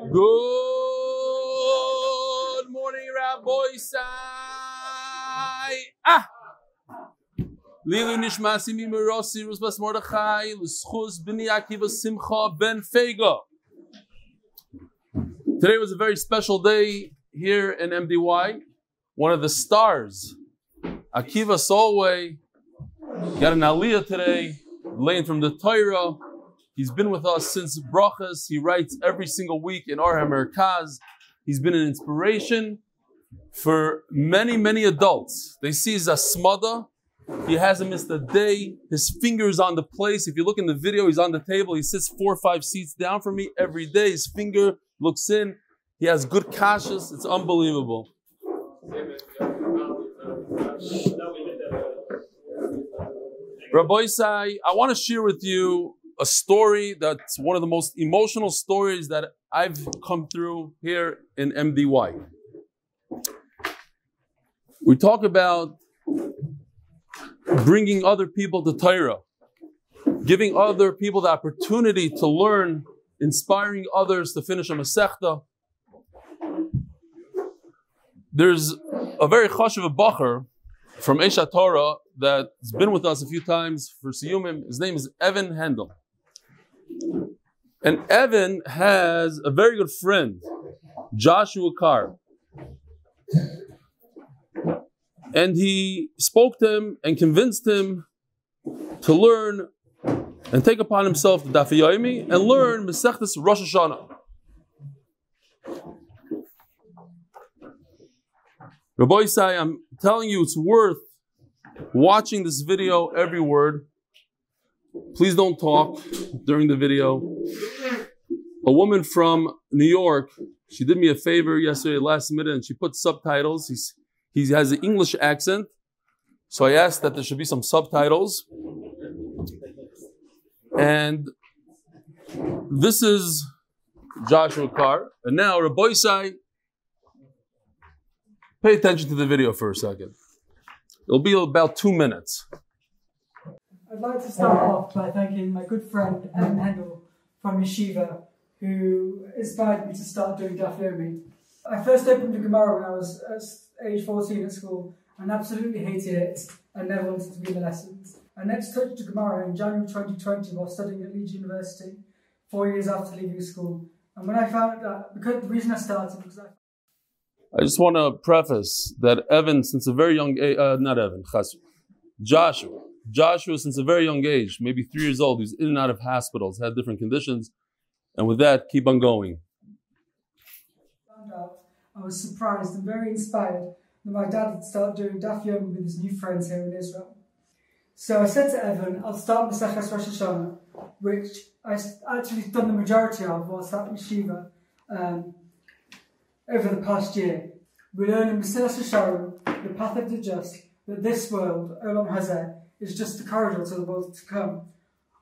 Good morning, Rabbi Sai. Ah. Lilu rusbas Mordechai Simcha ben. Today was a very special day here in MDY. One of the stars, Akiva Solway, got an aliyah today, laying from the Torah. He's been with us since Brachas. He writes every single week in Arha Merkaz. He's been an inspiration for many, many adults. They see his asmada. He hasn't missed a day. His finger is on the place. If you look in the video, he's on the table. He sits four or five seats down from me every day. His finger looks in. He has good kashas. It's unbelievable. Rabbi Isai, I want to share with you a story that's one of the most emotional stories that I've come through here in MDY. We talk about bringing other people to Torah, giving other people the opportunity to learn, inspiring others to finish a Masechta. There's a very chashuv bacher from Esha Torah that's been with us a few times for Siyumim. His name is Evan Handel. And Evan has a very good friend, Joshua Carr. And he spoke to him and convinced him to learn and take upon himself the Daf Yomi and learn Masechtas Rosh Hashanah. Rabbi Isai, I'm telling you, it's worth watching this video every word. Please don't talk during the video. A woman from New York, she did me a favor yesterday, last minute, and she put subtitles. He's, he has an English accent, so I asked that there should be some subtitles. And this is Joshua Carr. And now, Rabbi Isai, pay attention to the video for a second. It'll be about two minutes. I'd like to start off by thanking my good friend Evan Handel from Yeshiva, who inspired me to start doing Daf Yomi. I first opened the Gemara when I was age 14 at school and absolutely hated it and never wanted to be in the lessons. I next touched the Gemara in January 2020 while studying at Leeds University, four years after leaving school. And when I found that, because the reason I started was I I just want to preface that Evan, since a very young age, uh, not Evan, Chas, Joshua, Joshua, since a very young age, maybe three years old, he's in and out of hospitals, had different conditions. And with that, keep on going. I was surprised and very inspired that my dad had started doing Daf Yomi with his new friends here in Israel. So I said to Evan, I'll start Maseches Rosh Hashanah, which I actually done the majority of whilst at Yeshiva um, over the past year. We learn in Mesilas Yesharim, the path of the just, that this world, Olam Hazeh, is just the corridor to the world to come.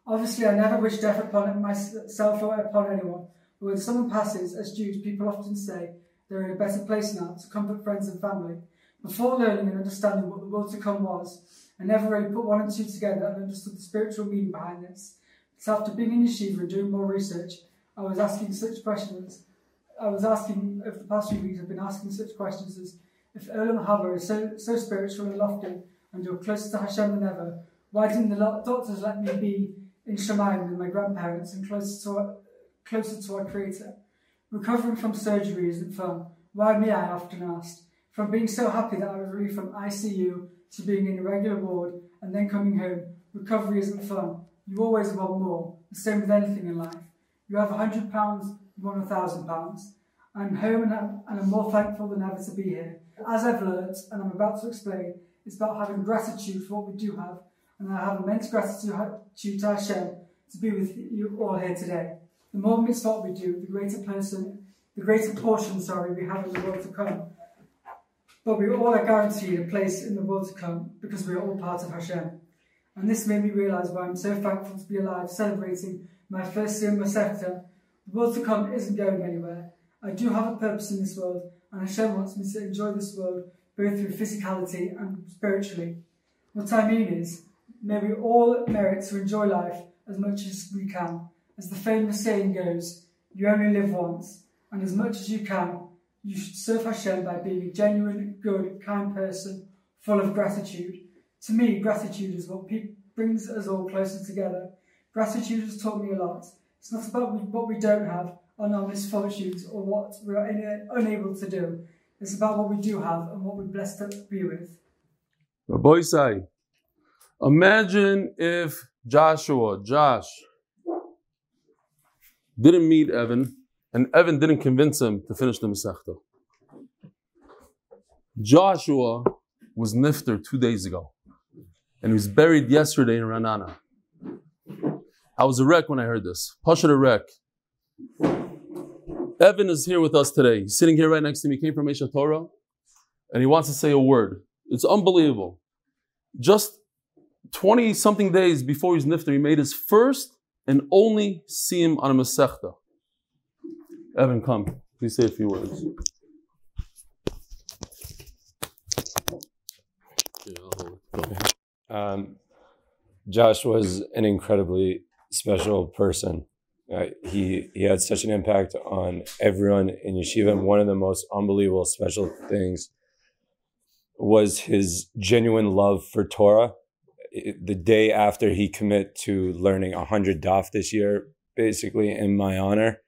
Obviously, I never wish death upon myself or upon anyone, but when someone passes, as Jews, people often say they're in a better place now to comfort friends and family. Before learning and understanding what the world to come was, I never really put one and two together and understood the spiritual meaning behind this. So after being in yeshiva and doing more research, I was asking such questions. I was asking, over the past few weeks, I've been asking such questions as if Olam Haba is so, so spiritual and lofty and you're closer to Hashem than ever, why didn't the doctors let me be in Shemayim with my grandparents and closer to our, closer to our Creator? Recovering from surgery isn't fun. Why me, I often asked. From being so happy that I was relieved from ICU to being in a regular ward and then coming home, recovery isn't fun. You always want more. The same with anything in life. You have a hundred pounds, you want a thousand pounds. I'm home and I'm, and I'm more thankful than ever to be here. As I've learnt, and I'm about to explain, it's about having gratitude for what we do have, and I have immense gratitude to Hashem to be with you all here today. The more mitzvot we do, the greater person, the greater portion, sorry, we have in the world to come. But we all are guaranteed a place in the world to come because we are all part of Hashem. And this made me realise why I'm so thankful to be alive, celebrating my first year in Masechta. The world to come isn't going anywhere. I do have a purpose in this world, and Hashem wants me to enjoy this world both through physicality and spiritually. What I mean is, may we all merit to enjoy life as much as we can. As the famous saying goes, you only live once. and as much as you can, you should serve Hashem by being a genuine, good, kind person, full of gratitude. To me, gratitude is what brings us all closer together. Gratitude has taught me a lot. It's not about what we don't have, our misfortunes, or what we are unable to do. It's about what we do have and what we're blessed to be with. Rabbi say, imagine if Joshua, Josh, didn't meet Evan, and Evan didn't convince him to finish the Masechta. Joshua was nifter two days ago, and he was buried yesterday in Ra'anana. I was a wreck when I heard this. Pashat a wreck. Evan is here with us today. He's sitting here right next to me. He came from Esha Torah, and he wants to say a word. It's unbelievable. Just 20 something days before he's nifter, he made his first and only siyum on a Masechta. Evan, come. Please say a few words. Um, Josh was an incredibly special person. Uh, he he had such an impact on everyone in yeshiva. And one of the most unbelievable special things was his genuine love for Torah. It- the day after he commit to learning hundred daf this year, basically in my honor,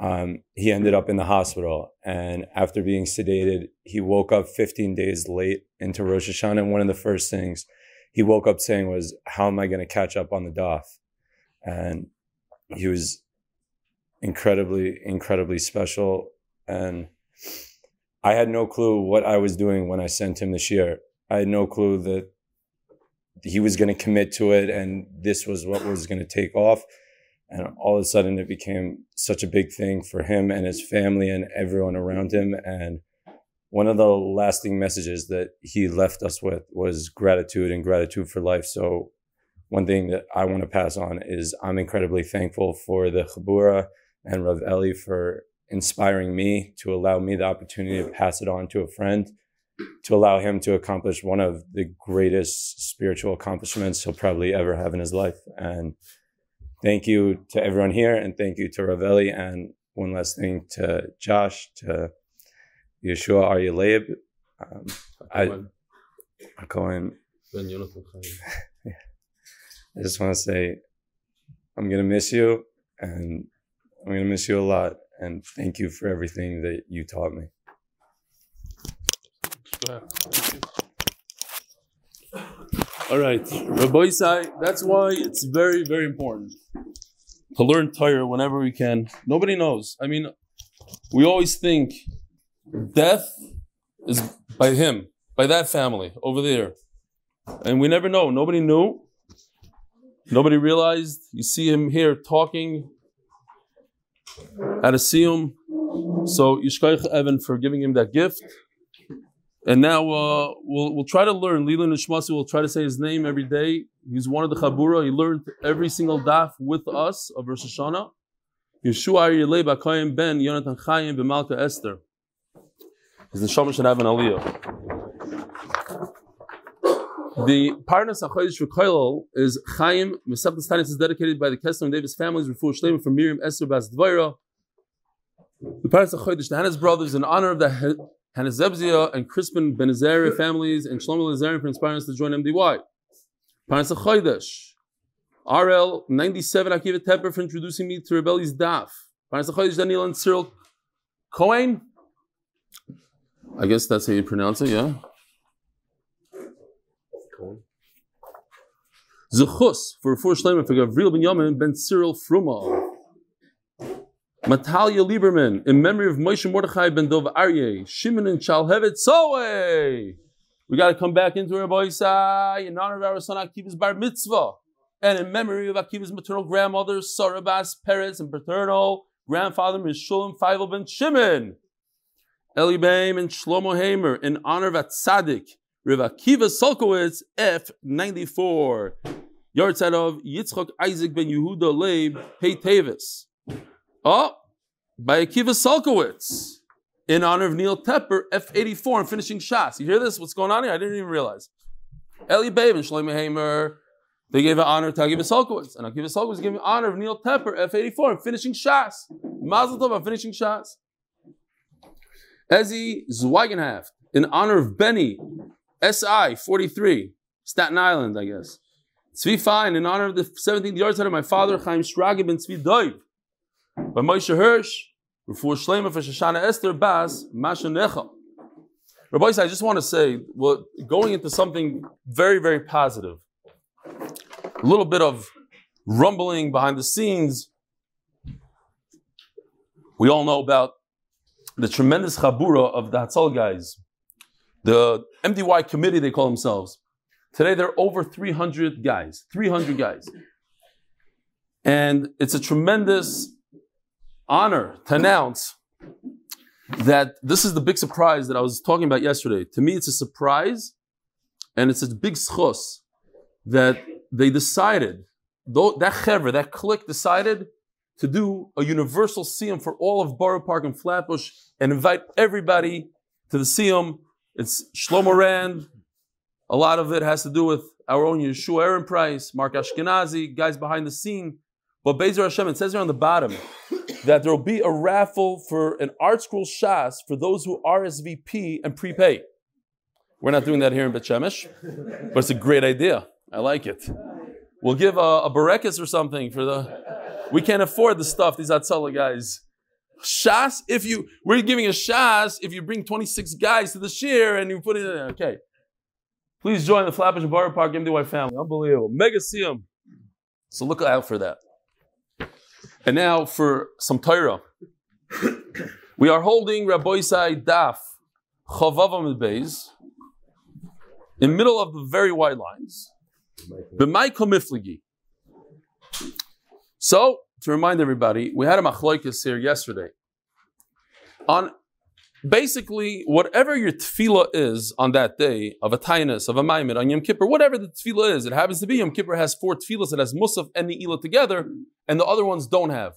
um, he ended up in the hospital. And after being sedated, he woke up 15 days late into Rosh Hashanah. And one of the first things he woke up saying was, "How am I going to catch up on the daf?" And he was incredibly, incredibly special. And I had no clue what I was doing when I sent him this year. I had no clue that he was going to commit to it and this was what was going to take off. And all of a sudden, it became such a big thing for him and his family and everyone around him. And one of the lasting messages that he left us with was gratitude and gratitude for life. So, one thing that I want to pass on is I'm incredibly thankful for the Chabura and Rav Eli for inspiring me to allow me the opportunity to pass it on to a friend, to allow him to accomplish one of the greatest spiritual accomplishments he'll probably ever have in his life. And thank you to everyone here, and thank you to Rav Eli, and one last thing to Josh, to Yeshua Arya Leib. Um, I, Yonathan Chaim. I just want to say I'm going to miss you and I'm going to miss you a lot. And thank you for everything that you taught me. All right, Rabbi Isai, that's why it's very, very important to learn Torah whenever we can. Nobody knows. I mean, we always think death is by him, by that family over there. And we never know. Nobody knew. Nobody realized. You see him here talking at a siyum. So Yishkaich Evan for giving him that gift. And now uh, we'll we'll try to learn. Leland Nishmasi will try to say his name every day. He's one of the Chabura. He learned every single daf with us of Rosh Hashanah. Yeshua Yelei Bakayim Ben Yonatan Chaim B'Malka Esther. His neshama should have an aliyah. The Parnas HaChodesh for Koilel is Chaim. Meseptas Tanis is dedicated by the Kessler and Davis families. Refuah Shleim from Miriam Esther Bas Dvaira. The Parnas HaChodesh, the Hannah's brothers, in honor of the Hanazebzia and Crispin Ben Azariah families and Shlomo Lazarian for inspiring us to join MDY. Parnas HaChodesh. RL 97 Akiva Tepper for introducing me to Reb Eli's Daf. Parnas HaChodesh Daniel and Cyril Cohen. I guess that's how you pronounce it, yeah? Zechus for four Shleimer for Gavril Ben Yamin Ben Cyril Fruma. Matalia Lieberman in memory of Moshe Mordechai Ben Dov Aryeh. Shimon and Shalhevet Soe. We got to come back into Rabbi Isai uh, in honor of our son Akiva's bar mitzvah and in memory of Akiva's maternal grandmother Sarah Bas and paternal grandfather Mishulam Feivel Ben Shimon. Eli Baim and Shlomo Hamer in honor of Atzadik, Rav Akiva Solkowitz, F94. Yartzeit of Yitzchok Isaac ben Yehuda Leib, Hey Tavis. Oh, by Akiva Solkowitz in honor of Neil Tepper, F84, and finishing shots. You hear this? What's going on here? I didn't even realize. Eli Baim and Shlomo Hamer, they gave an honor to Akiva Solkowitz, and Akiva Solkowitz gave an honor of Neil Tepper, F84, and finishing shots. Mazel Tov on finishing shots. Ezzy Zweigenhaft, in honor of Benny, SI 43, Staten Island, I guess. Tzvi Fine, in honor of the 17th yard of my father, Chaim Shrage ben Tzvi Doiv. By Moshe Hirsch, Refuah Shlema for Shoshana Esther Bas, Masha Necha. Rabbi, I just want to say, well, going into something very, very positive. A little bit of rumbling behind the scenes. We all know about the tremendous chabura of the Hatzal guys, the MDY committee, they call themselves. Today they're over 300 guys, 300 guys. And it's a tremendous honor to announce that this is the big surprise that I was talking about yesterday. To me, it's a surprise and it's a big schos that they decided, that chever, that clique decided to do a universal siyum for all of Borough Park and Flatbush and invite everybody to the siyum. It's Shlomo Rand. A lot of it has to do with our own Yeshua Aaron Price, Mark Ashkenazi, guys behind the scene. But Bezer Hashem, it says here on the bottom that there will be a raffle for an ArtScroll Shas for those who RSVP and prepay. We're not doing that here in Bet Shemesh, but it's a great idea. I like it. We'll give a, a or something for the. We can't afford the stuff these Atzala guys. Shas, if you we're giving a shas if you bring 26 guys to the shir and you put it in there. Okay. Please join the Flatbush Borough Park MDY family. Unbelievable. Mega Siyam. So look out for that. And now for some Torah. we are holding Rabbi Sai Daf Chavavam Beis in middle of the very wide lines. B'may So, to remind everybody, we had a machloikis here yesterday. On basically, whatever your tefillah is on that day of a tainus, of a maimed, on Yom Kippur, whatever the tefillah is, it happens to be Yom Kippur has four tefillahs, it has musaf and ne'ilah together, and the other ones don't have.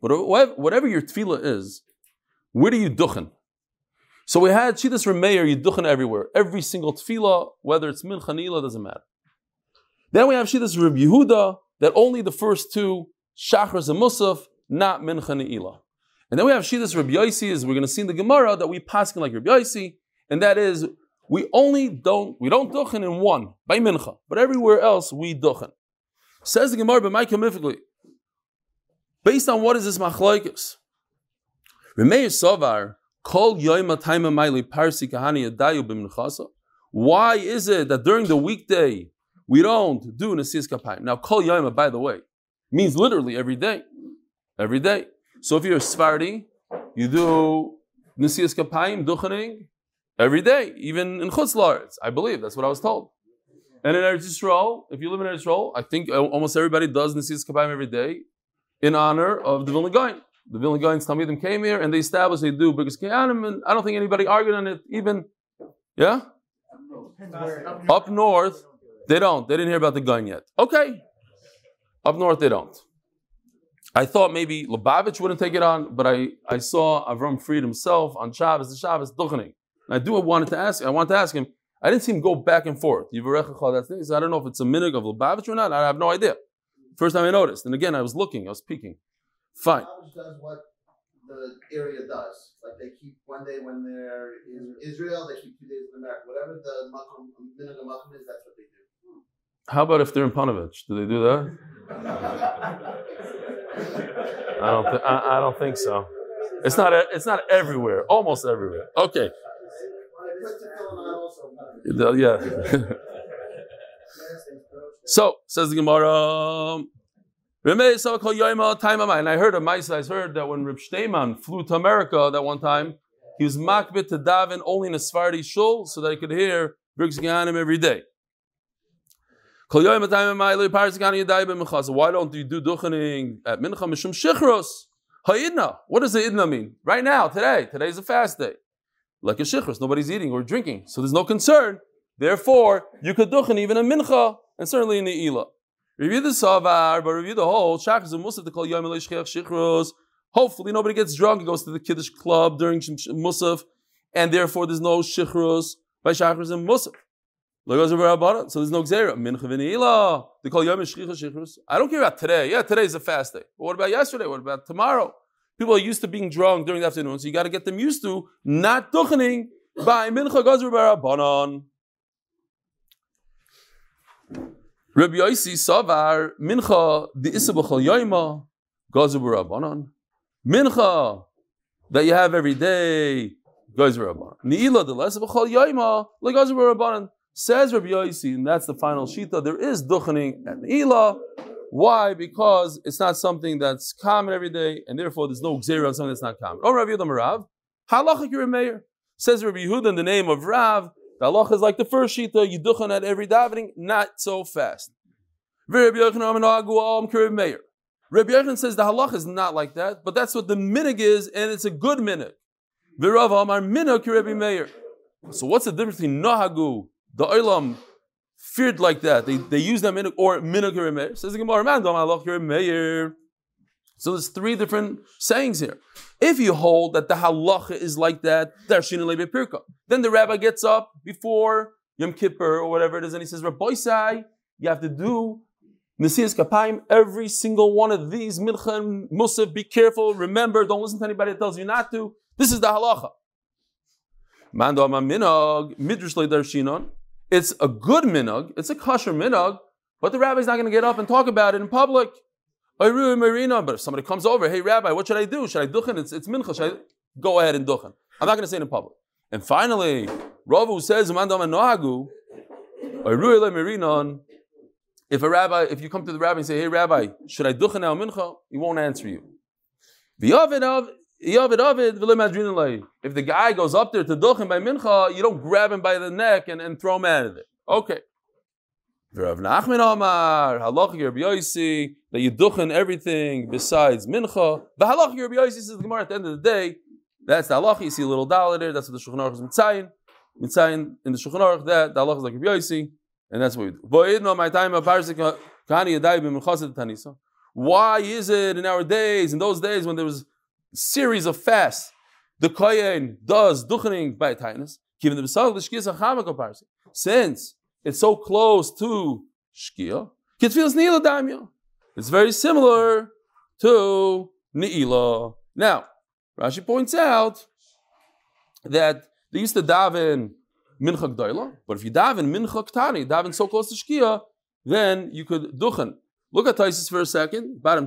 But whatever your tefillah is, where do you duchen? So we had Shitas Remeir, Yiduchen everywhere. Every single tefillah, whether it's Mincha Ne'ilah, doesn't matter. Then we have Shitas Reb Yehuda, that only the first two, Shachris and Musaf, not Mincha Ne'ilah. And then we have Shitas Reb Yaisi, as we're going to see in the Gemara, that we pass in like Reb Yaisi, and that is, we only don't, we don't duchen in one, by Mincha, but everywhere else we duchen. Says the Gemara, but Mike based on what is this machlaikas? Remeir Sovar, Kol yoyma taima maili parsi kahani adayu Why is it that during the weekday we don't do Nasias Kapayim? Now, Kol Yoima, by the way, means literally every day. Every day. So if you're a Sephardi, you do Nisias Kapayim, Duchening, every day, even in Chutz I believe, that's what I was told. And in Eretz Yisrael, if you live in Eretz Yisrael, I think almost everybody does Nisias Kapayim every day in honor of the Vilna Gaon the Vilna Gaon's Talmidim came here and they established they do because Kayanim, and I don't think anybody argued on it even, yeah? Up north, they don't. They didn't hear about the gun yet. Okay. Up north, they don't. I thought maybe Lubavitch wouldn't take it on, but I, I saw Avram Fried himself on Shabbos, the Shabbos Duchening. And I do wanted to ask, I want to ask him, I didn't see him go back and forth. I don't know if it's a minig of Lubavitch or not. I have no idea. First time I noticed. And again, I was looking, I was peeking. Fine. does what the area does. Like they keep one day when they're in Israel, they keep two days in America. Whatever the makom is, that's what they do. How about if they're in Panovich? Do they do that? I don't. Th- I, I, don't think so. It's not. A, it's not everywhere. Almost everywhere. Okay. Yeah. so says the Gemara. And I heard of mice. I heard that when Reb Shteiman flew to America that one time, he was makbit to daven only in a Sephardi shul so that he could hear Birkas Kohanim every day. Why don't you do duchening at mincha mishum shichros? Ha'idna. What does the idna mean? Right now, today. Today is a fast day. Like a shichros, nobody's eating or drinking, so there's no concern. Therefore, you could duchen even in mincha and certainly in the ilah. Review the Savar, but review the whole. Shachas and Musaf to call Yom Shichros. Hopefully, nobody gets drunk and goes to the Kiddush club during Musaf, and therefore there's no Shichros by Shachas and Musaf. So there's no Xera. Mincha. They call Yom Shichros. I don't care about today. Yeah, today is a fast day. But what about yesterday? What about tomorrow? People are used to being drunk during the afternoon, so you got to get them used to not duchening by mincha gazur barabanan. Rabbi Yossi savar mincha the isabachal yoima gazur barabanan. Mincha that you have every day gazur barabanan. Niila the less b'chal yoima like gazur barabanan. Says Rabbi Yossi, and that's the final shita. There is duchening at Niila. Why? Because it's not something that's common every day, and therefore there's no gzera on something that's not common. Oh, Rabbi Yehuda Rav, halacha Meir. Says Rabbi Yehuda in the name of Rav, the halacha is like the first shita, you duchen at every davening, not so fast. Rabbi Yochanan says the halacha is not like that, but that's what the minig is, and it's a good minig. So what's the difference between nahagu, the olam feared like that. They, they use them in or minuk meir. Says the Gemara, man. So there's three different sayings here. If you hold that the halacha is like that, then the rabbi gets up before Yom Kippur or whatever it is, and he says, Rabbi Sai, you have to do Nesias Kapayim, every single one of these, Mincha and Musaf, be careful, remember, don't listen to anybody that tells you not to. This is the halacha. Mando minog, midrash darshinon. It's a good minog, it's a kosher minog, but the rabbi's not going to get up and talk about it in public. But if somebody comes over, hey rabbi, what should I do? Should I duchen? It's, it's mincha. Should I go ahead and duchen? I'm not going to say it in public. And finally, Ravu says, if a rabbi, if you come to the rabbi and say, hey rabbi, should I duchen now mincha? He won't answer you. If the guy goes up there to duchen by mincha, you don't grab him by the neck and, and throw him out of there. Okay. Rav Nachman Amar, halacha Rabbi Yossi, that you duchen everything besides mincha. The halacha Rabbi Yossi says the Gemara at the end of the day, that's the halacha. You see a little dollar there. That's what the Shulchan Aruch is mitzayin. Mitzayin in the Shulchan Aruch that the halacha is like Rabbi Yossi, and that's what we do. my time Why is it in our days, in those days when there was series of fasts. The kohen does duchening by tightness. Given the besal the shkia comparison. Since it's so close to shkia, niila damya. It's very similar to niila. Now, Rashi points out that they used to daven mincha gdoila, but if you daven mincha ktani, daven so close to shkia, then you could duchen. Look at Taisis for a second, bottom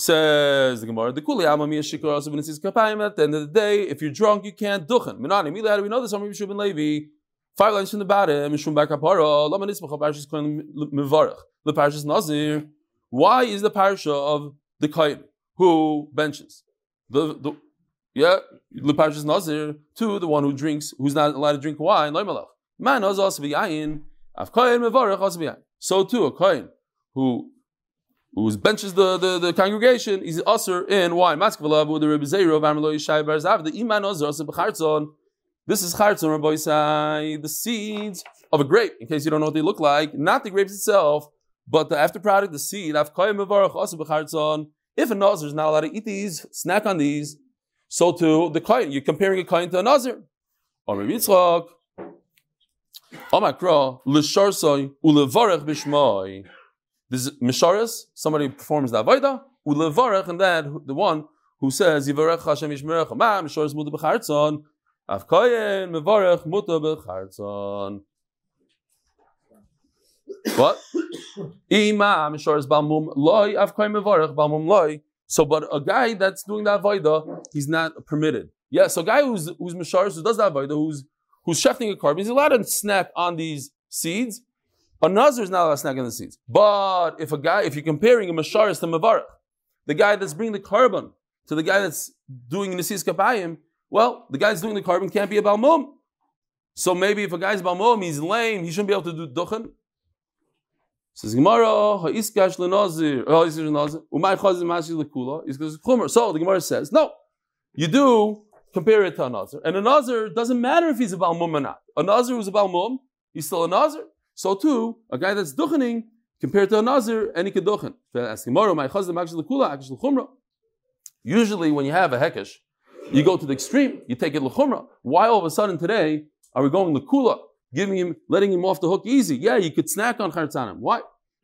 Says the Gemara, the Kuli Alma Mia Shikar also been kapayim. At the end of the day, if you're drunk, you can't duchen. Minani, Mila, how do we know this? I'm Yeshua ben Levi. Five lines from the bottom. Mishum Bar Kapara. Lama Nisbach Parshas Kohen Mevarach. The Parshas Nazir. Why is the parsha of the Kohen who benches? The the yeah, the Parshas Nazir to the one who drinks, who's not allowed to drink wine. Loimalach. Man also. Av Kohen Mevarach also. So too a Kohen who who benches the, the, the congregation, he's usher in wine. This is chartzon, Rabbi Isai, the seeds of a grape, in case you don't know what they look like, not the grapes itself, but the after product, the seed. If a nazir is not allowed to eat these, snack on these, so too the kohen. You're comparing a kohen to a nazir. Rabbi Yitzchak, Omakra, l'sharsoi, ulevarech b'shmoi. This is Misharis, somebody performs the Avodah, Ulevarech, and then the one who says, Yivarech Hashem Yishmerech, Ma, Misharis Muta B'chartzon, Av Koyen, Mevarech Muta B'chartzon. What? Ima, Misharis Balmum Loi, Av Koyen Mevarech Balmum Loi. So, but a guy that's doing that Avodah, he's not permitted. Yeah, so a guy who's, who's Misharis, who does that Avodah, who's, who's shechting a carbon, he's allowed to snack on these seeds, a nazir is not allowed to snack on the seeds. But if a guy, if you're comparing a masharis to mavarach, the guy that's bringing the carbon to the guy that's doing nesis kapayim, well, the guy that's doing the carbon can't be a balmum. So maybe if a guy's balmum, he's lame, he shouldn't be able to do duchen. Says Gemara, ha'iskash lenazir, umay chazir masi lekula. So the Gemara says, no, you do compare it to a nazir. And a nazir doesn't matter if he's a balmum or not. A nazir who's a balmum, he's still a nazir. So too, a guy that's duchening compared to a nazir, any could duchen. Usually, when you have a hekesh, you go to the extreme. You take it lechumra. Why all of a sudden today are we going lekula, giving him, letting him off the hook easy? Yeah, you could snack on chartzanim. Why?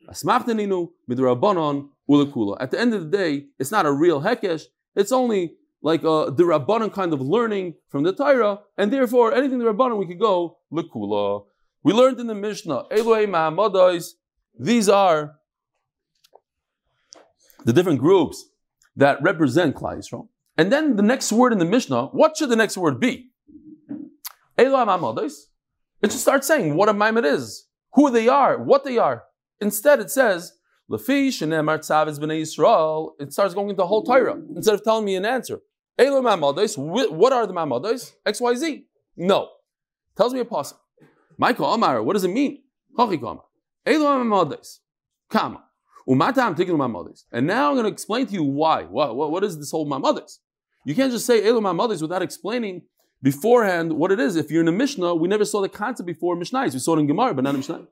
Asmachtaninu midrabanon ulekula. At the end of the day, it's not a real hekesh. It's only like a the rabbanon kind of learning from the Torah, and therefore anything the rabbanon we could go lekula. We learned in the Mishnah, Eloi Mahamadais, these are the different groups that represent Klal Yisrael. And then the next word in the Mishnah, what should the next word be? Eloi Mahamadais. It should start saying what a Maimad is, who they are, what they are. Instead, it says, Lafi shenemar tzaviz b'nei Yisrael. It starts going into the whole Torah instead of telling me an answer. Elo ma'amados. What are the ma'amados? X, Y, Z. No. Tells me a passage. Michael Amar. What does it mean? Kama. And now I'm going to explain to you why. What, what, what is this whole ma'amados? You can't just say Elo ma'amados without explaining beforehand what it is. If you're in a Mishnah, we never saw the concept before Mishnah. We saw it in Gemara, but not in Mishnah.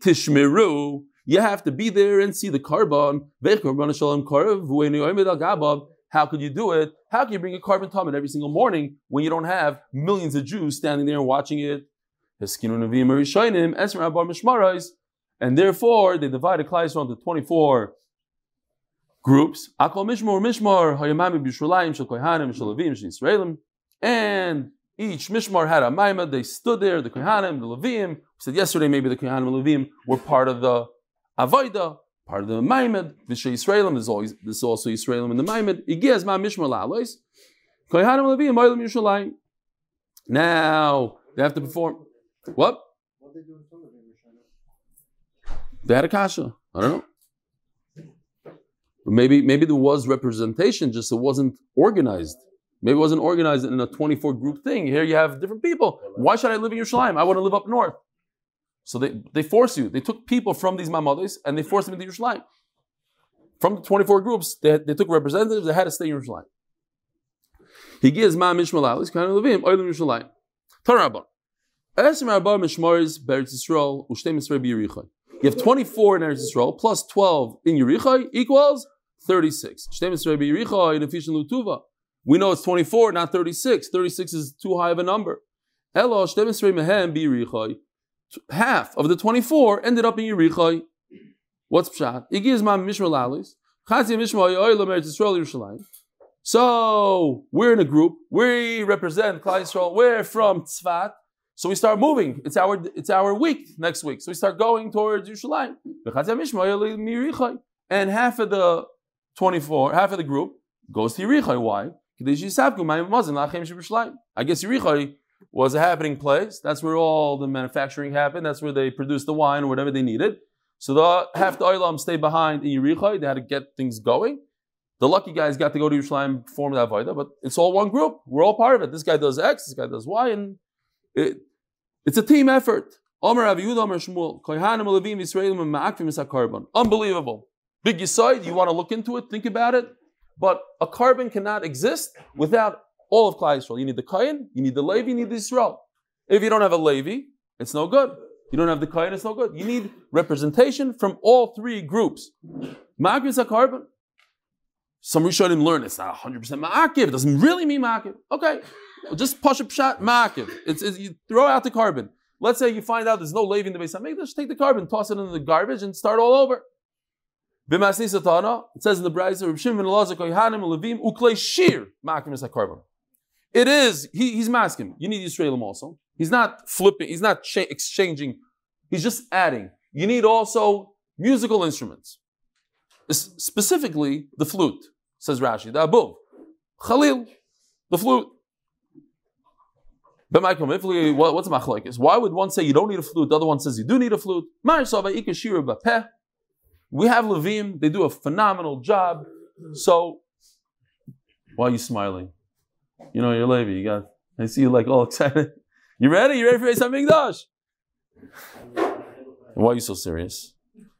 Tishmeru. You have to be there and see the carbon. How could you do it? How can you bring a carbon talmud every single morning when you don't have millions of Jews standing there and watching it? And therefore, they divided Klal Yisrael into 24 groups. And each Mishmar had a Maimah. They stood there, the Kohanim, the Levim. We said yesterday maybe the Kohanim and Leviim were part of the Avoida, part of the Maimad. Vishay Yisraelim, there's, always, there's also Yisraelim in the Maimad. Igiyaz Ma Mishmar La'alois. Kohanim and Leviim, Oilam Now, they have to perform. What? They had a kasha. I don't know. Maybe, maybe there was representation, just it wasn't organized. Maybe it wasn't organized in a 24 group thing. Here you have different people. Why should I live in Yerushalayim? I want to live up north. So they, they force you. They took people from these Mamadis and they forced them into Yerushalayim. From the 24 groups, they, they took representatives, they had to stay in Yerushalayim. He gives Ma Mishmal Alis, Kana Levim, Oilim Yerushalayim. Tarabon. Esim Arba Mishmaris, Beretz Yisrael, Ushtem Yisrael B'Yerichai. You have 24 in Eretz Yisrael plus 12 in Yerichai equals 36. Shtem Yisrael B'Yerichai in Efishin Lutuva. We know it's 24, not 36. 36 is too high of a number. Half of the 24 ended up in Yerichai. What's pshat? So we're in a group. We represent Klal Yisrael. We're from Tzfat. So we start moving. It's our it's our week next week. So we start going towards Yerushalayim. And half of the 24, half of the group goes to Yerichai. Why? I guess Yerichai was a happening place. That's where all the manufacturing happened. That's where they produced the wine or whatever they needed. So the half the oilam stayed behind in Yerichai. They had to get things going. The lucky guys got to go to Yerushalayim, perform that vaida, but it's all one group. We're all part of it. This guy does X, this guy does Y, and it, it's a team effort. Unbelievable. Big Yisoid, you want to look into it, think about it. But a carbon cannot exist without all of Klal Yisrael. You need the Kayan, you need the Levi, you need the Israel. If you don't have a Levi, it's no good. You don't have the Kayan, it's no good. You need representation from all three groups. Ma'akiv is a carbon. Some Rishonim learn it's not 100% Ma'akiv. It doesn't really mean Ma'akiv. Okay, just push up shot Ma'akiv. It's, it's, you throw out the carbon. Let's say you find out there's no Levi in the base. Just take the carbon, toss it into the garbage, and start all over. It says in the Brayzer, Reb Shimon Elazar Levim uklei shir makim is hakarbon. It is he, he's masking. You need Yisraelim also. He's not flipping. He's not cha- exchanging. He's just adding. You need also musical instruments, specifically the flute. Says Rashi, the abuv, Khalil, the flute. But Michael Mifli, what's a machlokes? Why would one say you don't need a flute? The other one says you do need a flute. We have Levim, they do a phenomenal job. So, why are you smiling? You know, you're Levi, you got, I see you like all excited. You ready? You ready for something, Dash? Why are you so serious?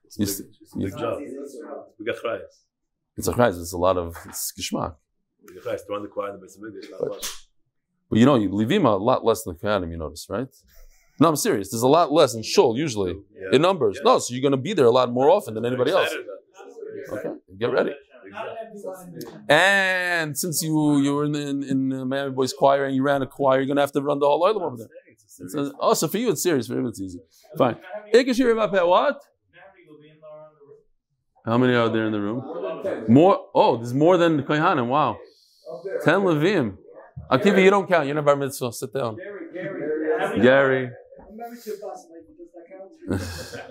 It's a big, it's a big job. We got cries. It's a chayz, it's a lot of it's geschmack. The guys throw in the choir in the Beis Hamikdash. But you know, you Levim a lot less than Kohanim, you notice, right? No, I'm serious. There's a lot less in Shul usually Yeah. in numbers. Yeah. No, so you're going to be there a lot more often than anybody else. Excited about this. Okay, get ready. And since you you were in in, in Miami Boys Choir and you ran a choir, you're going to have to run the whole oilam over there. It's a It's serious- a- oh, so for you it's serious. For him it's easy. Fine. Ikashir what? How many are there in the room? More. Oh, there's more than Kohanim. Wow. Ten Levim. Akiva, you don't count. You're not bar mitzvah. Sit down. Gary. I'm married to a boss lady. Does that count?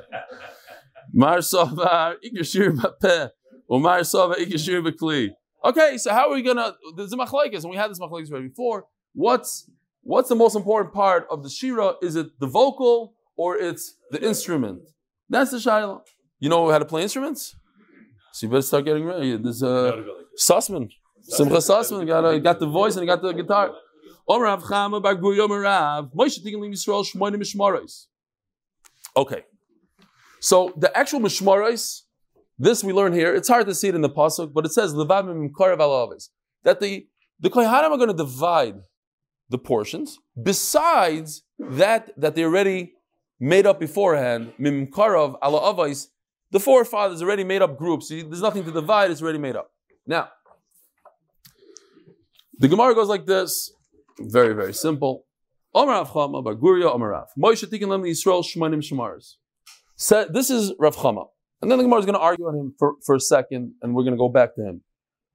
Mar Sovar Ikashir Mapeh. Or Mar Sovar Ikashir Bekli. Okay, so how are we gonna? There's a machlekes, and we had this machlekes right before. What's what's the most important part of the shira? Is it the vocal or it's the instrument? That's the shaila. You know how to play instruments? So you better start getting ready. There's You uh, gotta go like this. Sussman. Simcha Sussman got, uh, got the voice and he got the guitar. Omer Rav Chama Bar Guri Omer Rav. Moshe Tigin Lim Yisrael Shmoyne Mishmarais. Okay. So the actual Mishmarais, this we learn here, it's hard to see it in the Pasuk, but it says. That the, the Kohanim are going to divide the portions besides that that they already made up beforehand, Mimkarav Ala Avais, the forefathers already made up groups. There's nothing to divide, it's already made up. Now, the Gemara goes like this, very, very simple. Rav Chama, Bar Guria, Omer Rav. Moshe Tikin Lem Yisrael Shemanim Shemaris. Said, this is Rav Chama. And then the Gemara is going to argue on him for, for a second, and we're going to go back to him.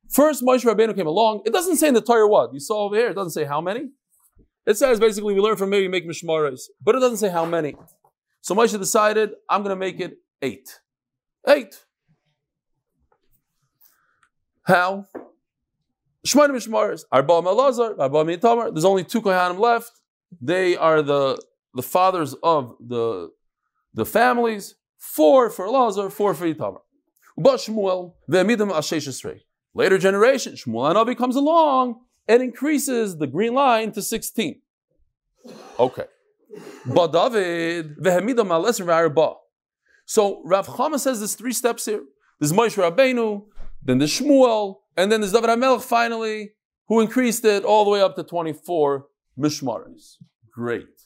First, Moshe Rabbeinu came along. It doesn't say in the Torah what. You saw over here, it doesn't say how many. It says basically we learn from maybe make Mishmaris, but it doesn't say how many. So Moshe decided, I'm going to make it eight. Eight. How? Shmona Mishmaris, Arba Melazar, Arba Mitamar. There's only two Kohanim left. They are the, the fathers of the, the families. Four for Lazar, four for Itamar. But Shmuel, Ve'emidim Ashesh Esrei. Later generation, Shmuel Anavi comes along and increases the green line to 16. Okay. But David, Ve'emidim Aleser Ve'arba. So Rav Chama says there's three steps here. There's Moshe Rabbeinu, then there's Shmuel, and then there's David HaMelech finally, who increased it all the way up to 24 Mishmaris. Great.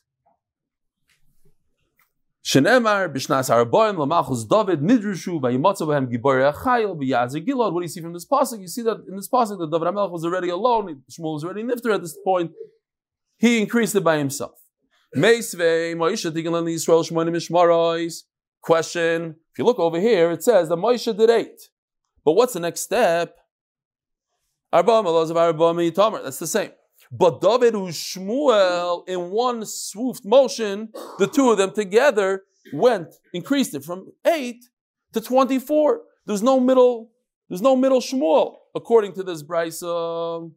Shenemar b'shnas haraboyim lamachus David nidrushu vayimotza b'hem giborei achayil b'yazer gilad. What do you see from this pasuk? You see that in this pasuk that David HaMelech was already alone. Shmuel was already nifter at this point. He increased it by himself. Meisvei Moshe tigan Yisrael shmonim mishmaros. Question: If you look over here, it says that Moshe did eight. But what's the next step? Arba. That's the same. But David and Shmuel, in one swift motion, the two of them together went, increased it from eight to 24. There's no middle, there's no middle Shmuel, according to this Bryce. Um,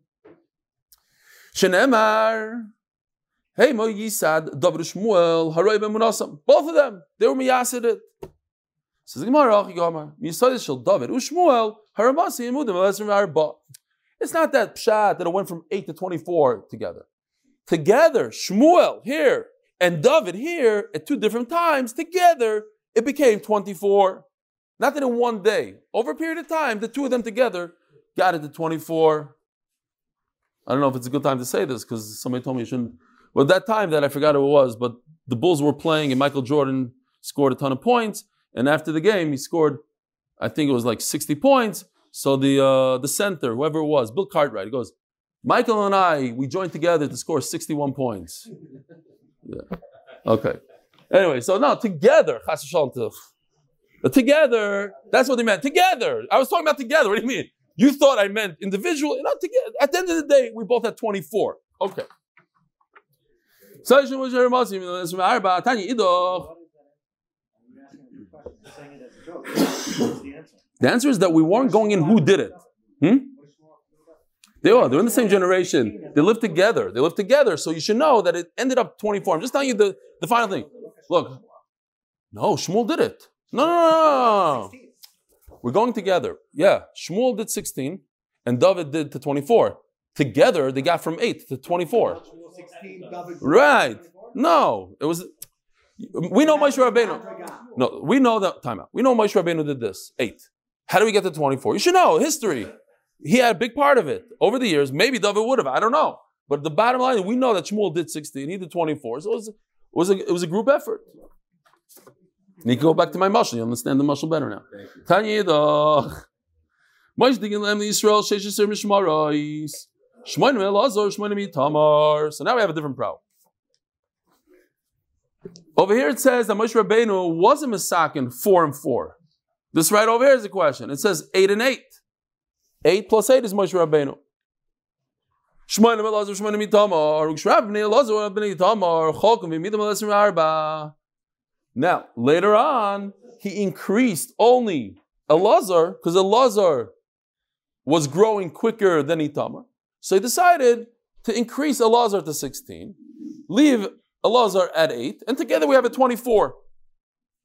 Shenemar. Hey, Mo Yisad, David Shmuel, Haroy ben Munasam. Both of them, they were miyasid it. Says Gemara, Gomer, Yisad shel David, Ushmuel, Haramasi, Yemudim, Elazar Arba. It's not that pshat that it went from 8 to 24 together. Together, Shmuel here and David here at two different times, together, it became 24. Not that in one day. Over a period of time, the two of them together got it to 24. I don't know if it's a good time to say this because somebody told me you shouldn't. Well, that time that I forgot who it was, but the Bulls were playing and Michael Jordan scored a ton of points. And after the game, he scored, I think it was like 60 points. So the uh, the center, whoever it was, Bill Cartwright, he goes, Michael and I, we joined together to score 61 points. Yeah. Okay. Anyway, so now together, chas v'shalom to- but together, that's what they meant. Together. I was talking about together. What do you mean? You thought I meant individual. Not together. At the end of the day, we both had 24. Okay. The answer is that we weren't going in who did it. Hmm? They are. They're in the same generation. They live together. They live together. So you should know that it ended up 24. I'm just telling you the, the final thing. Look. No, Shmuel did it. No, no, no. We're going together. Yeah. Shmuel did 16 and David did to 24. Together, they got from 8 to 24. Right. No. It was. We know Moshe Rabbeinu. No, we know that. Time out. We know Moshe Rabbeinu did this. Eight. How do we get to 24? You should know history. He had a big part of it. Over the years, maybe David would have. I don't know. But the bottom line, we know that Shmuel did 16, he did 24. So it was, it was, a, it was a group effort. And you can go back to my muscle. You understand the muscle better now. Tanya Yidach. Moish digin lem Yisrael sheish yisir mishmarais. Shmoinim elazar, shmoinim itamar. So now we have a different problem. Over here it says that Moshe Rabbeinu was a Misakin four and four. This right over here is the question. It says eight and eight. Eight plus eight is Moshe Rabbeinu. Elazar, b'nei itamar. Cholkum arba. Now, later on, he increased only Elazar, because Elazar was growing quicker than Itamar. So he decided to increase Elazar to 16, leave Elazar at 8, and together we have a 24.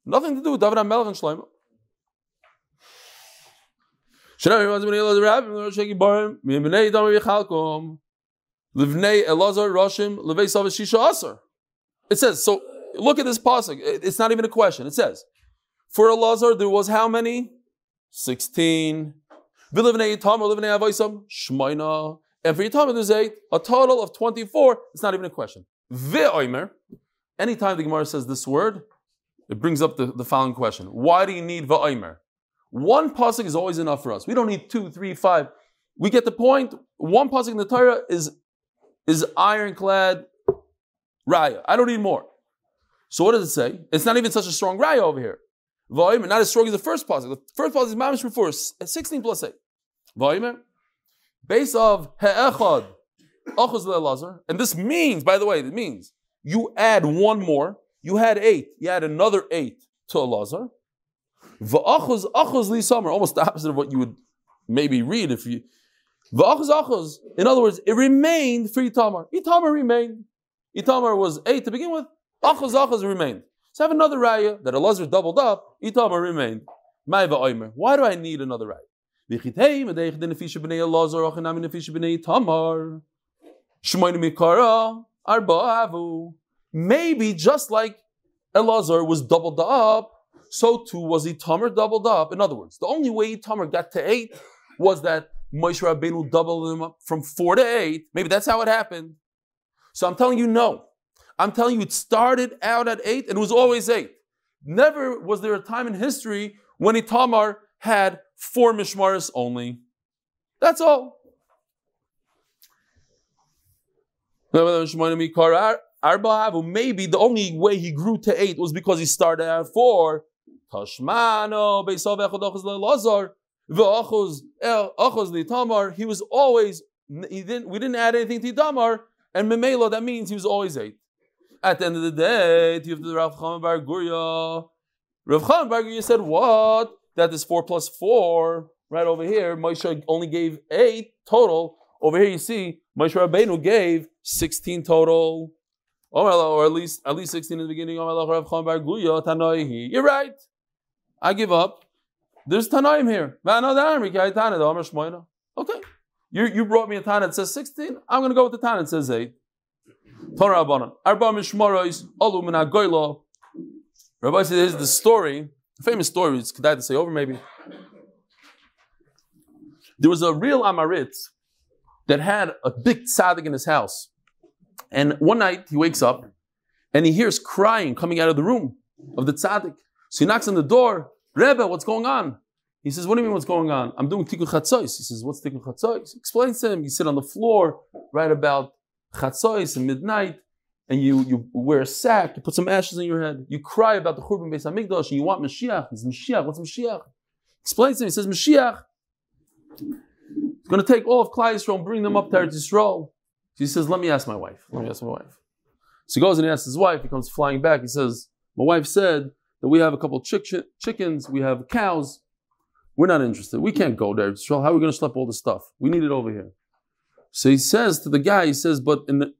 Nothing to do with David HaMelech and Shlomo. It says, so look at this pasuk. It's not even a question. It says, for Elazar there was how many? 16. And for Yitamar there's eight. A total of 24. It's not even a question. Ve'oimer. Anytime the Gemara says this word, it brings up the, the following question. Why do you need ve'oimer? One pasuk is always enough for us. We don't need two, three, five. We get the point. One pasuk in the Torah is, is ironclad raya. I don't need more. So what does it say? It's not even such a strong raya over here. V'oimer, not as strong as the first pasuk. The first pasuk is mamish before 16 plus 8. V'oimer, base of he'echad, achuz le'elazar, and this means, by the way, it means you add one more, you had eight, you add another eight to Elazar. V'achuz achuz li summer, almost the opposite of what you would maybe read if you. V'achuz achuz, in other words, it remained for Itamar. Itamar remained. Itamar was eight to begin with. Achuz achuz remained. So I have another raya that Elazar doubled up. Itamar remained. Why do I need another raya? Maybe just like Elazar was doubled up, so too was Itamar doubled up. In other words, the only way Itamar got to eight was that Moshe Rabbeinu doubled him up from four to eight. Maybe that's how it happened. So I'm telling you, no. I'm telling you, it started out at eight and it was always eight. Never was there a time in history when Itamar had four mishmaris only. That's all. Maybe the only way he grew to eight was because he started at four. Tashmano He was always he didn't we didn't add anything to Tamar, and Memelo, that means he was always eight. At the end of the day, to the Rav Chama Bar Gurya. Rav Chama Bar Gurya said, What? That is four plus four. Right over here, Moshe only gave eight total. Over here, you see, Moshe Rabbeinu gave 16 total. Or at least at least 16 in the beginning. You're right. I give up. There's Tanaim here. Okay. You, you brought me a Tana that says 16. I'm going to go with the Tana that says 8. Torah Arba Mishmarais, Alu Min Rabbi says, here's the story, famous story, it's Kedai to say over maybe. There was a real Amarit that had a big tzaddik in his house. And one night he wakes up and he hears crying coming out of the room of the tzaddik. So he knocks on the door, Rebbe, what's going on? He says, What do you mean what's going on? I'm doing tikkun chatzos. He says, What's tikkun chatzos? He explains to him, you sit on the floor right about chatzos and midnight, and you, you wear a sack, you put some ashes in your head, you cry about the Churban Beis Hamikdash, and you want Mashiach. He says, Mashiach, what's Mashiach? Explains to him, he says, Mashiach, he's going to take all of Klal Yisrael and bring them up to Eretz Yisrael. He says, let me ask my wife. Let me ask my wife. So he goes and he asks his wife, he comes flying back, he says, my wife said that we have a couple chick- chickens, we have cows, we're not interested. We can't go there. So how are we going to schlep all this stuff? We need it over here. So he says to the guy, he says, but in the,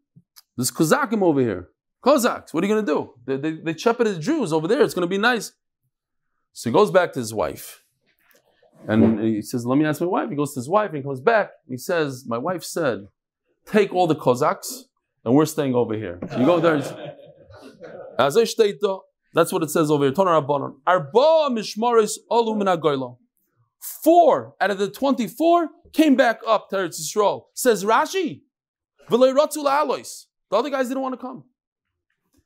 Kozakim over here. Cossacks, what are you going to do? They, they, they shepherded Jews over there. It's going to be nice. So he goes back to his wife. And he says, let me ask my wife. He goes to his wife and he comes back. He says, my wife said, take all the Cossacks and we're staying over here. You go there. That's what it says over here. Arba mishmaris alu Four out of the 24 came back up to Eretz Yisrael. Says Rashi. The other guys didn't want to come.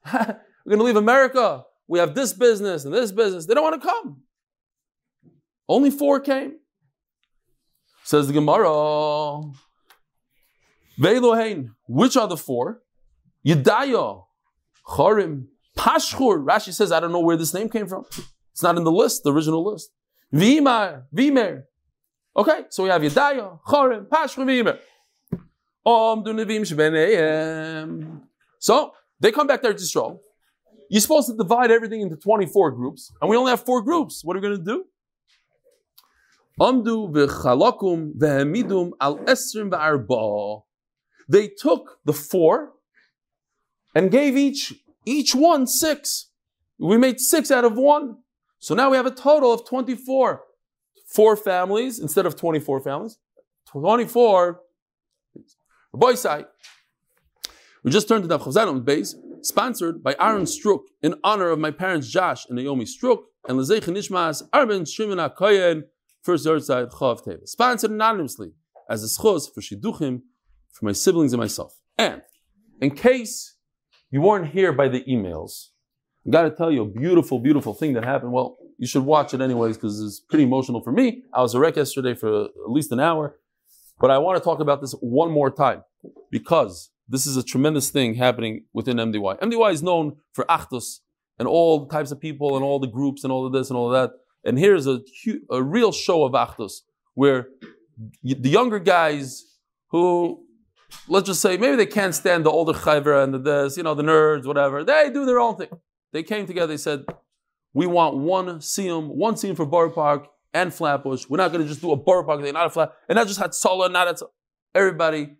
We're going to leave America. We have this business and this business. They don't want to come. Only four came. Says the Gemara. Ve'elohein. Which are the four? Yedaya, Chorim, Pashchur. Rashi says, I don't know where this name came from. It's not in the list, the original list. Vimar, Vimer. Okay, so we have Yedaya, Chorim, Pashchur, Vimer. So they come back there to Yisrael. You're supposed to divide everything into 24 groups, and we only have four groups. What are we going to do? Amdu v'chalakum v'hamidum al esrim v'arba. They took the four and gave each each one six. We made six out of one. So now we have a total of 24. Four families instead of 24 families. 24. Boy side. We just turned to the Chavzan base, sponsored by Aaron Strook in honor of my parents Josh and Naomi Strook and Lezech Nishmas Arben Shimon HaKoyen, first side Chav Teva. Sponsored anonymously as a schos for Shiduchim for my siblings and myself. And in case you weren't here by the emails, I got to tell you a beautiful, beautiful thing that happened. Well, you should watch it anyways because it's pretty emotional for me. I was a wreck yesterday for at least an hour, but I want to talk about this one more time because this is a tremendous thing happening within MDY. MDY is known for Achdus and all types of people and all the groups and all of this and all of that. And here's a, a real show of Achdus where the younger guys who let's just say maybe they can't stand the older chayvra and the this, you know, the nerds, whatever. They do their own thing. They came together. They said, "We want one siyum, one siyum for Borough Park and Flatbush. We're not going to just do a Borough Park thing, not a flat, and not just had Hatzalah, not Hatzalah. Everybody,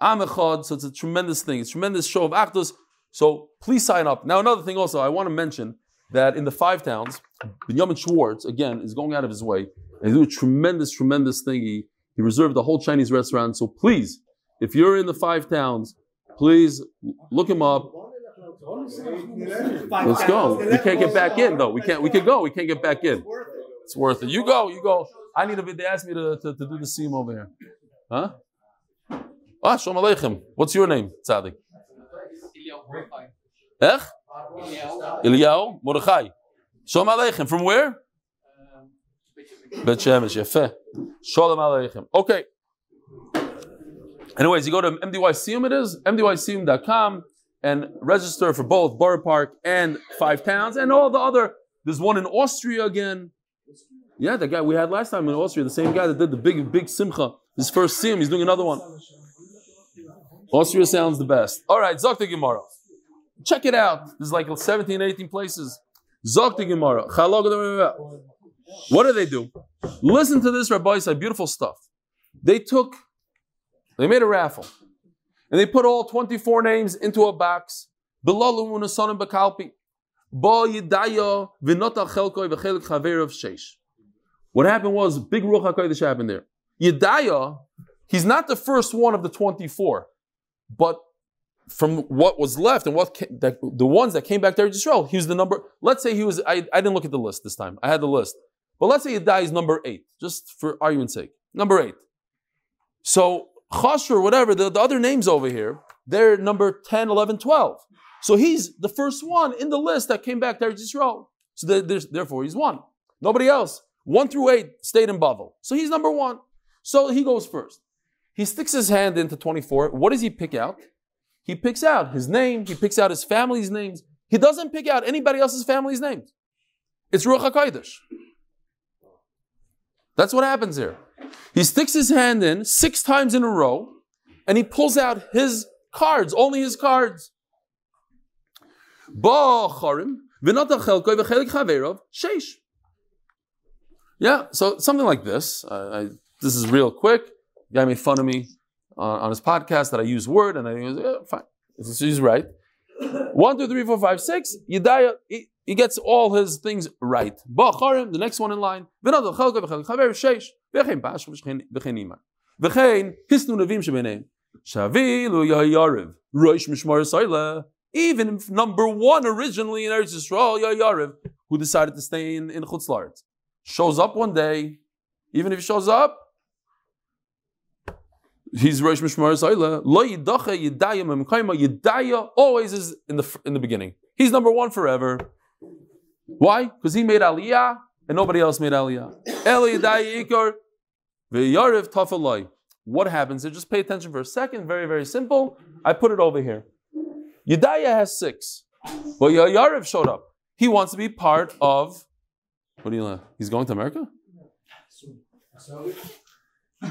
I'm echad. So it's a tremendous thing. It's a tremendous show of Achdus. So please sign up. Now another thing also, I want to mention that in the five towns, Benjamin Schwartz again is going out of his way and do a tremendous, tremendous thing. He he reserved the whole Chinese restaurant. So please, if you're in the five towns, please look him up. Let's go. We can't get back in though. We can't. We can go. We can't get back in. It's worth it. You go. You go. I need a bit. They asked me to, to, to do the siyum over here. Huh? Ah, Shalom Aleichem. What's your name, Tzadik? Ech? Eliyahu Mordechai. Shalom Aleichem. From where? Bet Shemesh. Yefeh. Shalom Aleichem. Okay. Anyways, you go to MDYCM it is, MDYCM.com, and register for both Borough Park and Five Towns and all the other. There's one in Austria again. Yeah, the guy we had last time in Austria, the same guy that did the big, big simcha, his first sim, he's doing another one. Austria sounds the best. All right, Zog the Gemara. Check it out. There's like 17, 18 places. Zog the Gemara. What do they do? Listen to this, Rabbi said, beautiful stuff. They took, they made a raffle, and they put all 24 names into a box. What happened was, big Ruach HaKodesh happened there. Yedaya, he's not the first one of the 24, but from what was left and what ca- that, the ones that came back to Israel, he was the number. Let's say he was. I, I didn't look at the list this time. I had the list, but let's say Yedaya is number eight, just for argument's sake, number eight. So Chasher, whatever the, the other names over here, they're number 10, 11, 12. So he's the first one in the list that came back to Israel. So there- therefore, he's one. Nobody else. One through eight stayed in Bavel. So he's number one. So he goes first. He sticks his hand into 24. What does he pick out? He picks out his name. He picks out his family's names. He doesn't pick out anybody else's family's names. It's Ruach. That's what happens here. He sticks his hand in six times in a row and he pulls out his cards, only his cards. Yeah, so something like this. Uh, I, this is real quick. Guy made fun of me uh, on his podcast that I use word, and I think, yeah, fine. He's right. One, two, three, four, five, six. Yedaya, he, gets all his things right. Ba'acharim, the next one in line. Chaver. V'chein pash v'chein imar. V'chein hisnu nevim. Shavilu yahayariv. Roish mishmar. Even if number one originally in Eretz Yisrael, Yahayariv, who decided to stay in, in Chutz La'aretz. shows up one day, even if he shows up, he's Rosh Mishmar Zayla. Lo yidacha yidaya memkayma yidaya always is in the in the beginning. He's number one forever. Why? Because he made Aliyah and nobody else made Aliyah. What happens? Just pay attention for a second. Very very simple. I put it over here. Yedaya has six, but Yariv showed up. He wants to be part of. What do you? know? He's going to America.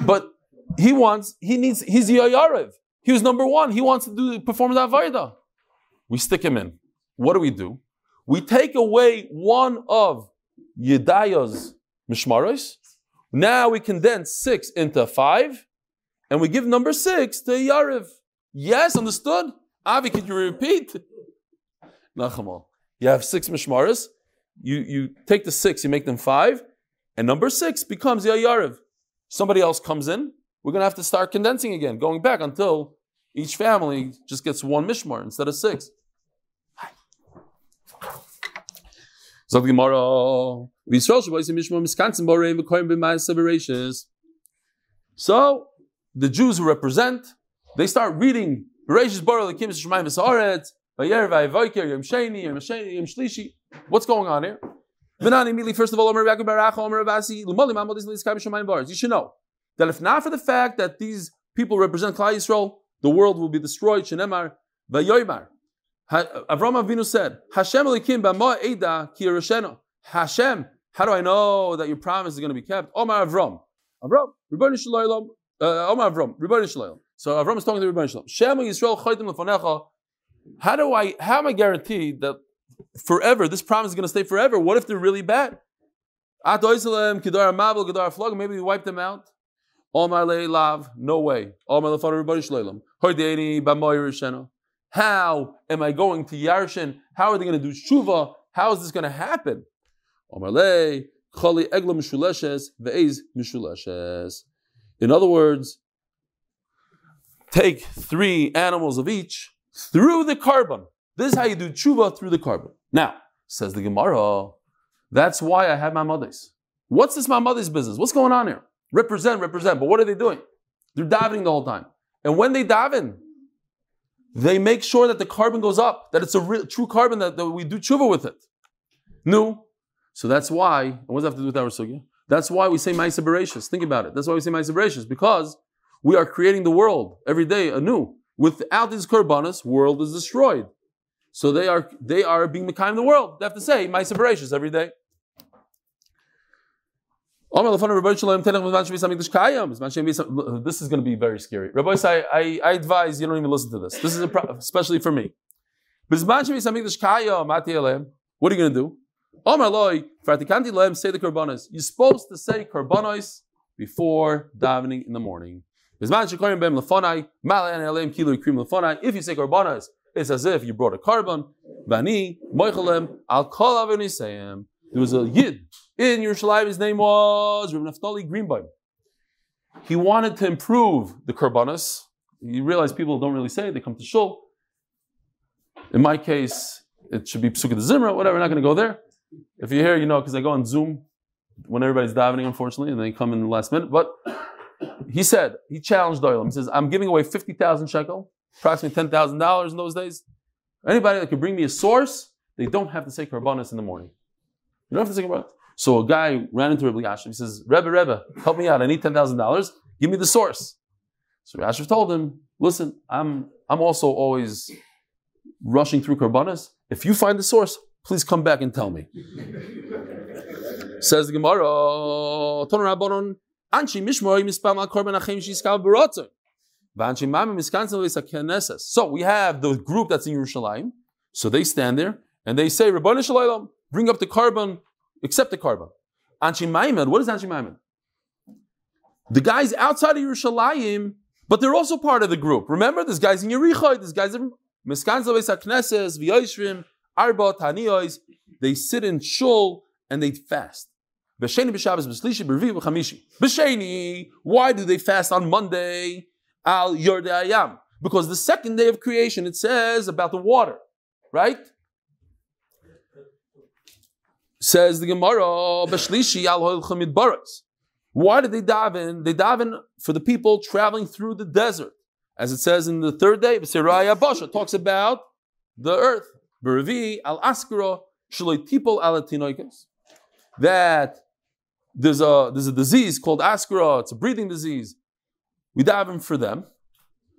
But he wants. He needs. He's Yariv. He was number one. He wants to do perform that Vaida. We stick him in. What do we do? We take away one of Yedaya's mishmaros. Now we condense six into five, and we give number six to Yariv. Yes, understood? Avi, could you repeat? Nachamal. You have six mishmaras. You, you take the six, you make them five, and number six becomes Yariv. Somebody else comes in. We're going to have to start condensing again, going back until each family just gets one mishmar instead of six. Zog the Gemara, V'Yisrael Shabbos Mishmar Miskantzim Borei V'Koyim B'Mayas Severacious. So, the Jews who represent, they start reading Bereshis Bara Lekim Shemaim V'Saaretz, Vayer Vayvoker Yom Sheni Yom Sheni Yom Shlishi. What's going on here? V'Nan immediately, first of all, Omer Yaakov Baracha Omer Amadis L'Yiskay B'Shemayim Bars. You should know that if not for the fact that these people represent Klal Yisrael, the world will be destroyed. Shenemar Vayoymar. Avram Avinu said, Hashem Elikim Bama Eda Ki Hashem, how do I know that your promise is going to be kept? Omar Avram. Avram, Rebbeinu Shalom. Uh, Omar Avram, Rebbeinu Shalom. So Avram is talking to Rebbeinu Shalom. Shema Yisrael Lefanecha. How do I, how am I guaranteed that forever, this promise is going to stay forever? What if they're really bad? Maybe we wipe them out. Omar Lav, no way. Omar Lefanu Rebbeinu Shalom. Bamoy Rishenu. How am I going to Yarshin? How are they going to do tshuva? How is this going to happen? In other words, take three animals of each through the korban. This is how you do tshuva through the korban. Now, says the Gemara, that's why I have my mother's. What's this my mother's business? What's going on here? Represent, represent. But what are they doing? They're davening the whole time. And when they daven, they make sure that the korban goes up, that it's a real, true korban, that, that we do tshuva with it. No. So that's why, what does that have to do with our sugya? That's why we say Maisa Bereshis. Think about it. That's why we say Maisa Bereshis, because we are creating the world every day anew. Without these korbanos, world is destroyed. So they are they are being Mekayim the world. They have to say Maisa Bereshis every day. This is going to be very scary. Rabbi, I, I, I advise you don't even listen to this. This is pro- especially for me. What are you going to do? Say the korbanos. You're supposed to say korbanos before davening in the morning. If you say korbanos, it's as if you brought a korban. There was a yid in Yerushalayim. His name was Rabbi Naftali Greenbaum. He wanted to improve the korbanos. You realize people don't really say it, they come to shul. In my case, it should be Psukkah de Zimra, whatever, we're not going to go there. If you're here, you know, because I go on Zoom when everybody's davening, unfortunately, and they come in the last minute. But he said, he challenged Doyle. He says, I'm giving away 50,000 shekel, approximately $10,000 in those days. Anybody that can bring me a source, they don't have to say korbanos in the morning. You don't have to say korbanos. So a guy ran into Rabbi Yashiv. He says, Rebbe, Rebbe, help me out. I need $10,000. Give me the source. So Yashiv told him, listen, I'm, I'm also always rushing through korbanos. If you find the source, please come back and tell me. Says the Gemara, Anchi Mishmor Mispam Korban Achim Barotzen. So we have the group that's in Yerushalayim. So they stand there and they say, Rabbanu Shalom, bring up the korban, accept the korban. Anshi Maimon, what is Anshi Maimon? The guys outside of Yerushalayim, but they're also part of the group. Remember, this guy's in Yericho, this guy's in Miskan Zaves HaKnesses, V'yoishrim, Arba, Taniyos. They sit in shul and they fast. B'sheni b'Shabbos b'Slishi b'Chamishi. B'sheni, why do they fast on Monday? Al Yordei Ayam. Because the second day of creation, it says about the water, right? Says the Gemara, Beshlishi al hoilchem midbaros. Why did they daven? They daven for the people traveling through the desert. As it says in the third day, B'siraya Basha talks about the earth. Berevi al askara shaloi tipol al. That there's a there's a disease called askara. It's a breathing disease. We daven for them.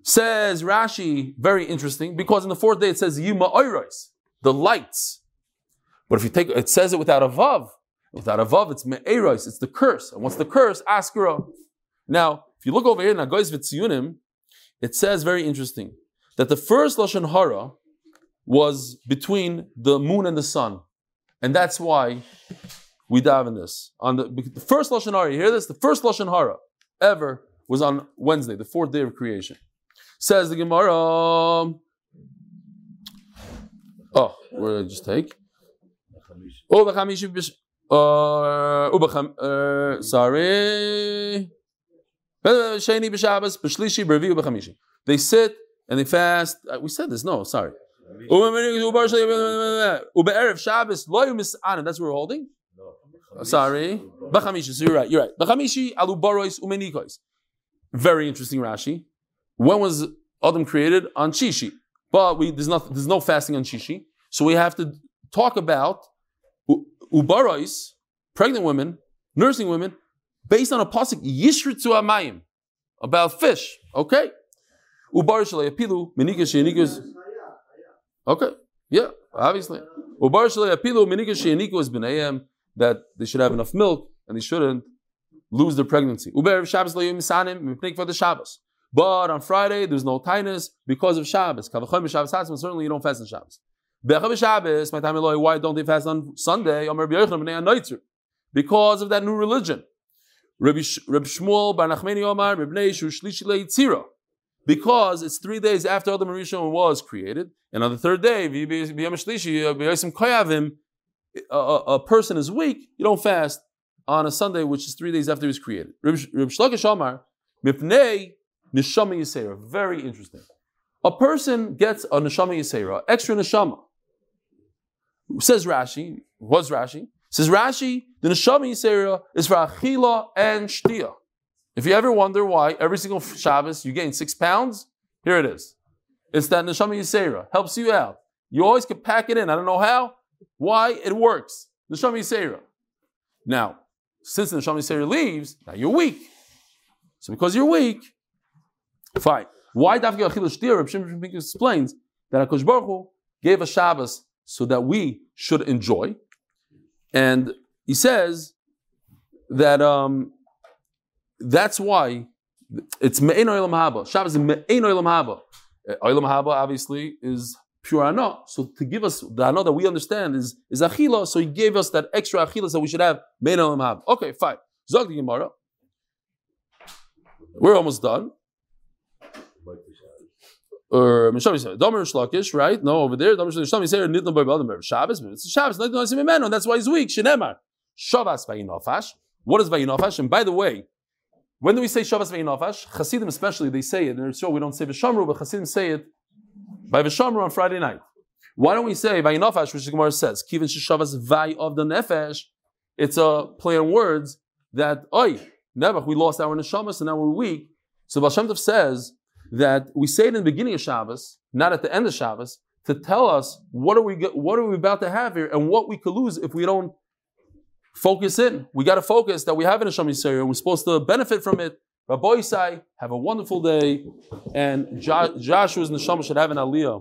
Says Rashi, very interesting, because in the fourth day it says Yuma Oiros, the lights. But if you take it says it without a vav. Without a vav, it's me'eros, it's the curse. And what's the curse? Askara. Now, if you look over here in Agois it says very interesting that the first lashon hara was between the moon and the sun, and that's why we dive in this. On the, the first lashon hara, you hear this? The first lashon hara ever was on Wednesday, the fourth day of creation. Says the Gemara. Oh, where did I just take? Oh, b'chamishi b'sh- uh, ubacham- uh, sorry. Sheni b'Shabbos, b'shlishi, b'revi, b'chamishi. They sit and they fast. Uh, We said this. No, sorry. Ube'erev Shabbos. That's what we're holding. Uh, Sorry. B'chamishi. So you're right. You're right. B'chamishi alubarois umenikois. Very interesting Rashi. When was Adam created? On Shishi. But we, there's, not, there's no fasting on Shishi. So we have to talk about ubarois, pregnant women, nursing women, based on a pasuk yishritzu amayim about fish. Okay. Ubar shalayapilu menikas shenikas. Okay. Yeah. Obviously. Ubar shalayapilu menikas shenikas b'nayim that they should have enough milk and they shouldn't lose their pregnancy. Uber Shabbos lo misanim mipnik for the Shabbos. But on Friday there's no tightness because of Shabbos. Kavachom Shabbos Hatzim, certainly you don't fast on Shabbos. Bechav Shabbos, my time Eloi, why don't they fast on Sunday? Because of that new religion. Rabbi, Shmuel Bar Nachmani Omar Rabbi Shu Shlishi Leitzira. Because it's three days after Adam Rishon was created, and on the third day, V'yam Shlishi, uh, Koyavim, a, a, a person is weak, you don't fast on a Sunday, which is three days after he was created. Reish Lakish Omar, Mipnei Neshama Yisera. Very interesting. A person gets a Neshama Yisera, extra Neshama. Says Rashi, what's Rashi? Says Rashi, the Neshama Yisera is for Achila and Shtia. If you ever wonder why every single Shabbos you gain six pounds, here it is. It's that Neshama Yisera helps you out. You always can pack it in. I don't know how. Why? It works. Neshama Yisera. Now, since the Neshama Yisera leaves, now you're weak. So because you're weak, fine. Why Dafki Achila Shtir? Reb Shimon explains that Hakadosh Baruch Hu gave us Shabbos so that we should enjoy, and he says that um, that's why it's Me'en Olam Haba. Shabbos is Me'en Olam Haba. Uh, Olam Haba obviously is pure Ana. So to give us the Ana that we understand is, is Achila, so he gave us that extra Achila that we should have Me'en Olam Haba. Okay, fine. Zog the Gemara. We're almost done. Or Mishami Domer Shlakish, right? No, over there. Domer Shlakish said, Nitna by Baldim Shabbos, but it's Shabbos, not Nosim and that's why he's weak. Shenemar. Shavas Vayinofash. What is Vayinofash? And by the way, when do we say Shavas Vayinofash? Hasidim especially, they say it, and sure we don't say Vishamru, but Hasidim say it by Vishamru on Friday night. Why don't we say Vayinofash, which the Gemara says, Kivin Shavas Vay of the Nefesh? It's a play on words that, oi, never, we lost our neshama, so now we're weak. So Baal Shem Tov says that we say it in the beginning of Shabbos, not at the end of Shabbos, to tell us what are we what are we about to have here and what we could lose if we don't focus in. We got to focus that we have a neshama Yisera we're supposed to benefit from it. Rabbi Isai, have a wonderful day, and jo- Joshua's neshama should have an aliyah.